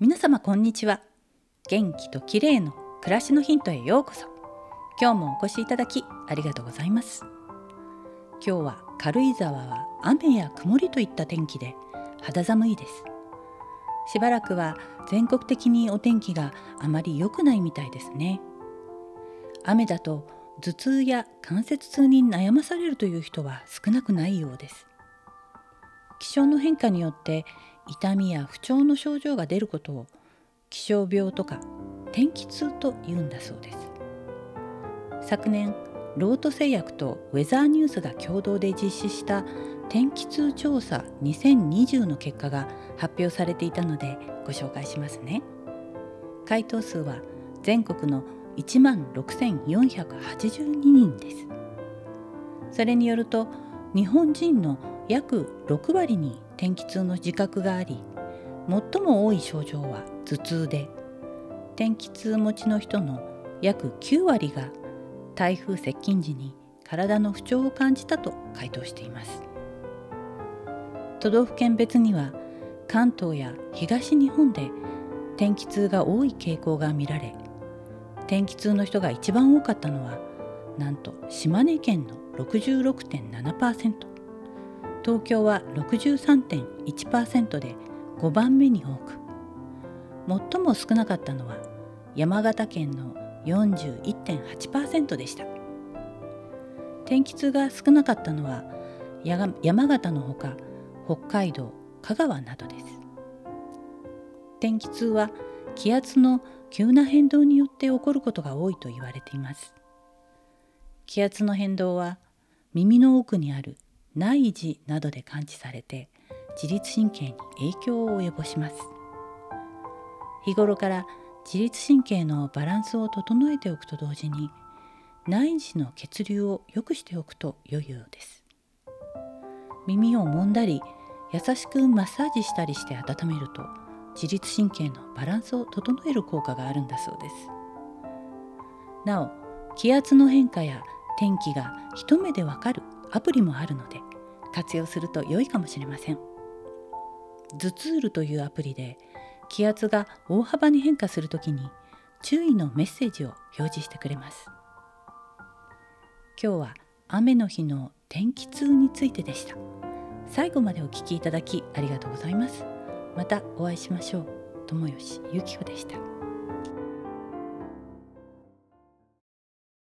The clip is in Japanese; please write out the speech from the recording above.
皆様こんにちは。元気と綺麗の暮らしのヒントへようこそ。今日もお越しいただきありがとうございます。今日は軽井沢は雨や曇りといった天気で肌寒いです。しばらくは全国的にお天気があまり良くないみたいですね。雨だと頭痛や関節痛に悩まされるという人は少なくないようです。気象の変化によって痛みや不調の症状が出ることを気象病とか天気痛と言うんだそうです。昨年ロート製薬とウェザーニュースが共同で実施した天気痛調査2020の結果が発表されていたのでご紹介しますね。回答数は全国の1万6482人です。それによると日本人の約6割に天気痛の自覚があり最も多い症状は頭痛で天気痛持ちの人の約9割が台風接近時に体の不調を感じたと回答しています。都道府県別には関東や東日本で天気痛が多い傾向が見られ天気痛の人が一番多かったのはなんと島根県の66.7%東京は63.1%で5番目に多く。最も少なかったのは山形県の41.8%でした。天気痛が少なかったのは山形のほか北海道香川などです。天気痛は気圧の急な変動によって起こることが多いと言われています。気圧の変動は耳の奥にある内耳などで感知されて自律神経に影響を及ぼします。日頃から自律神経のバランスを整えておくと同時に内耳の血流を良くしておくと良いようです。耳を揉んだり優しくマッサージしたりして温めると自律神経のバランスを整える効果があるんだそうです。なお気圧の変化や天気が一目でわかるアプリもあるので活用すると良いかもしれません。ズツールというアプリで気圧が大幅に変化するときに注意のメッセージを表示してくれます。今日は雨の日の天気痛についてでした。最後までお聞きいただきありがとうございます。またお会いしましょう。友吉ゆき子でした。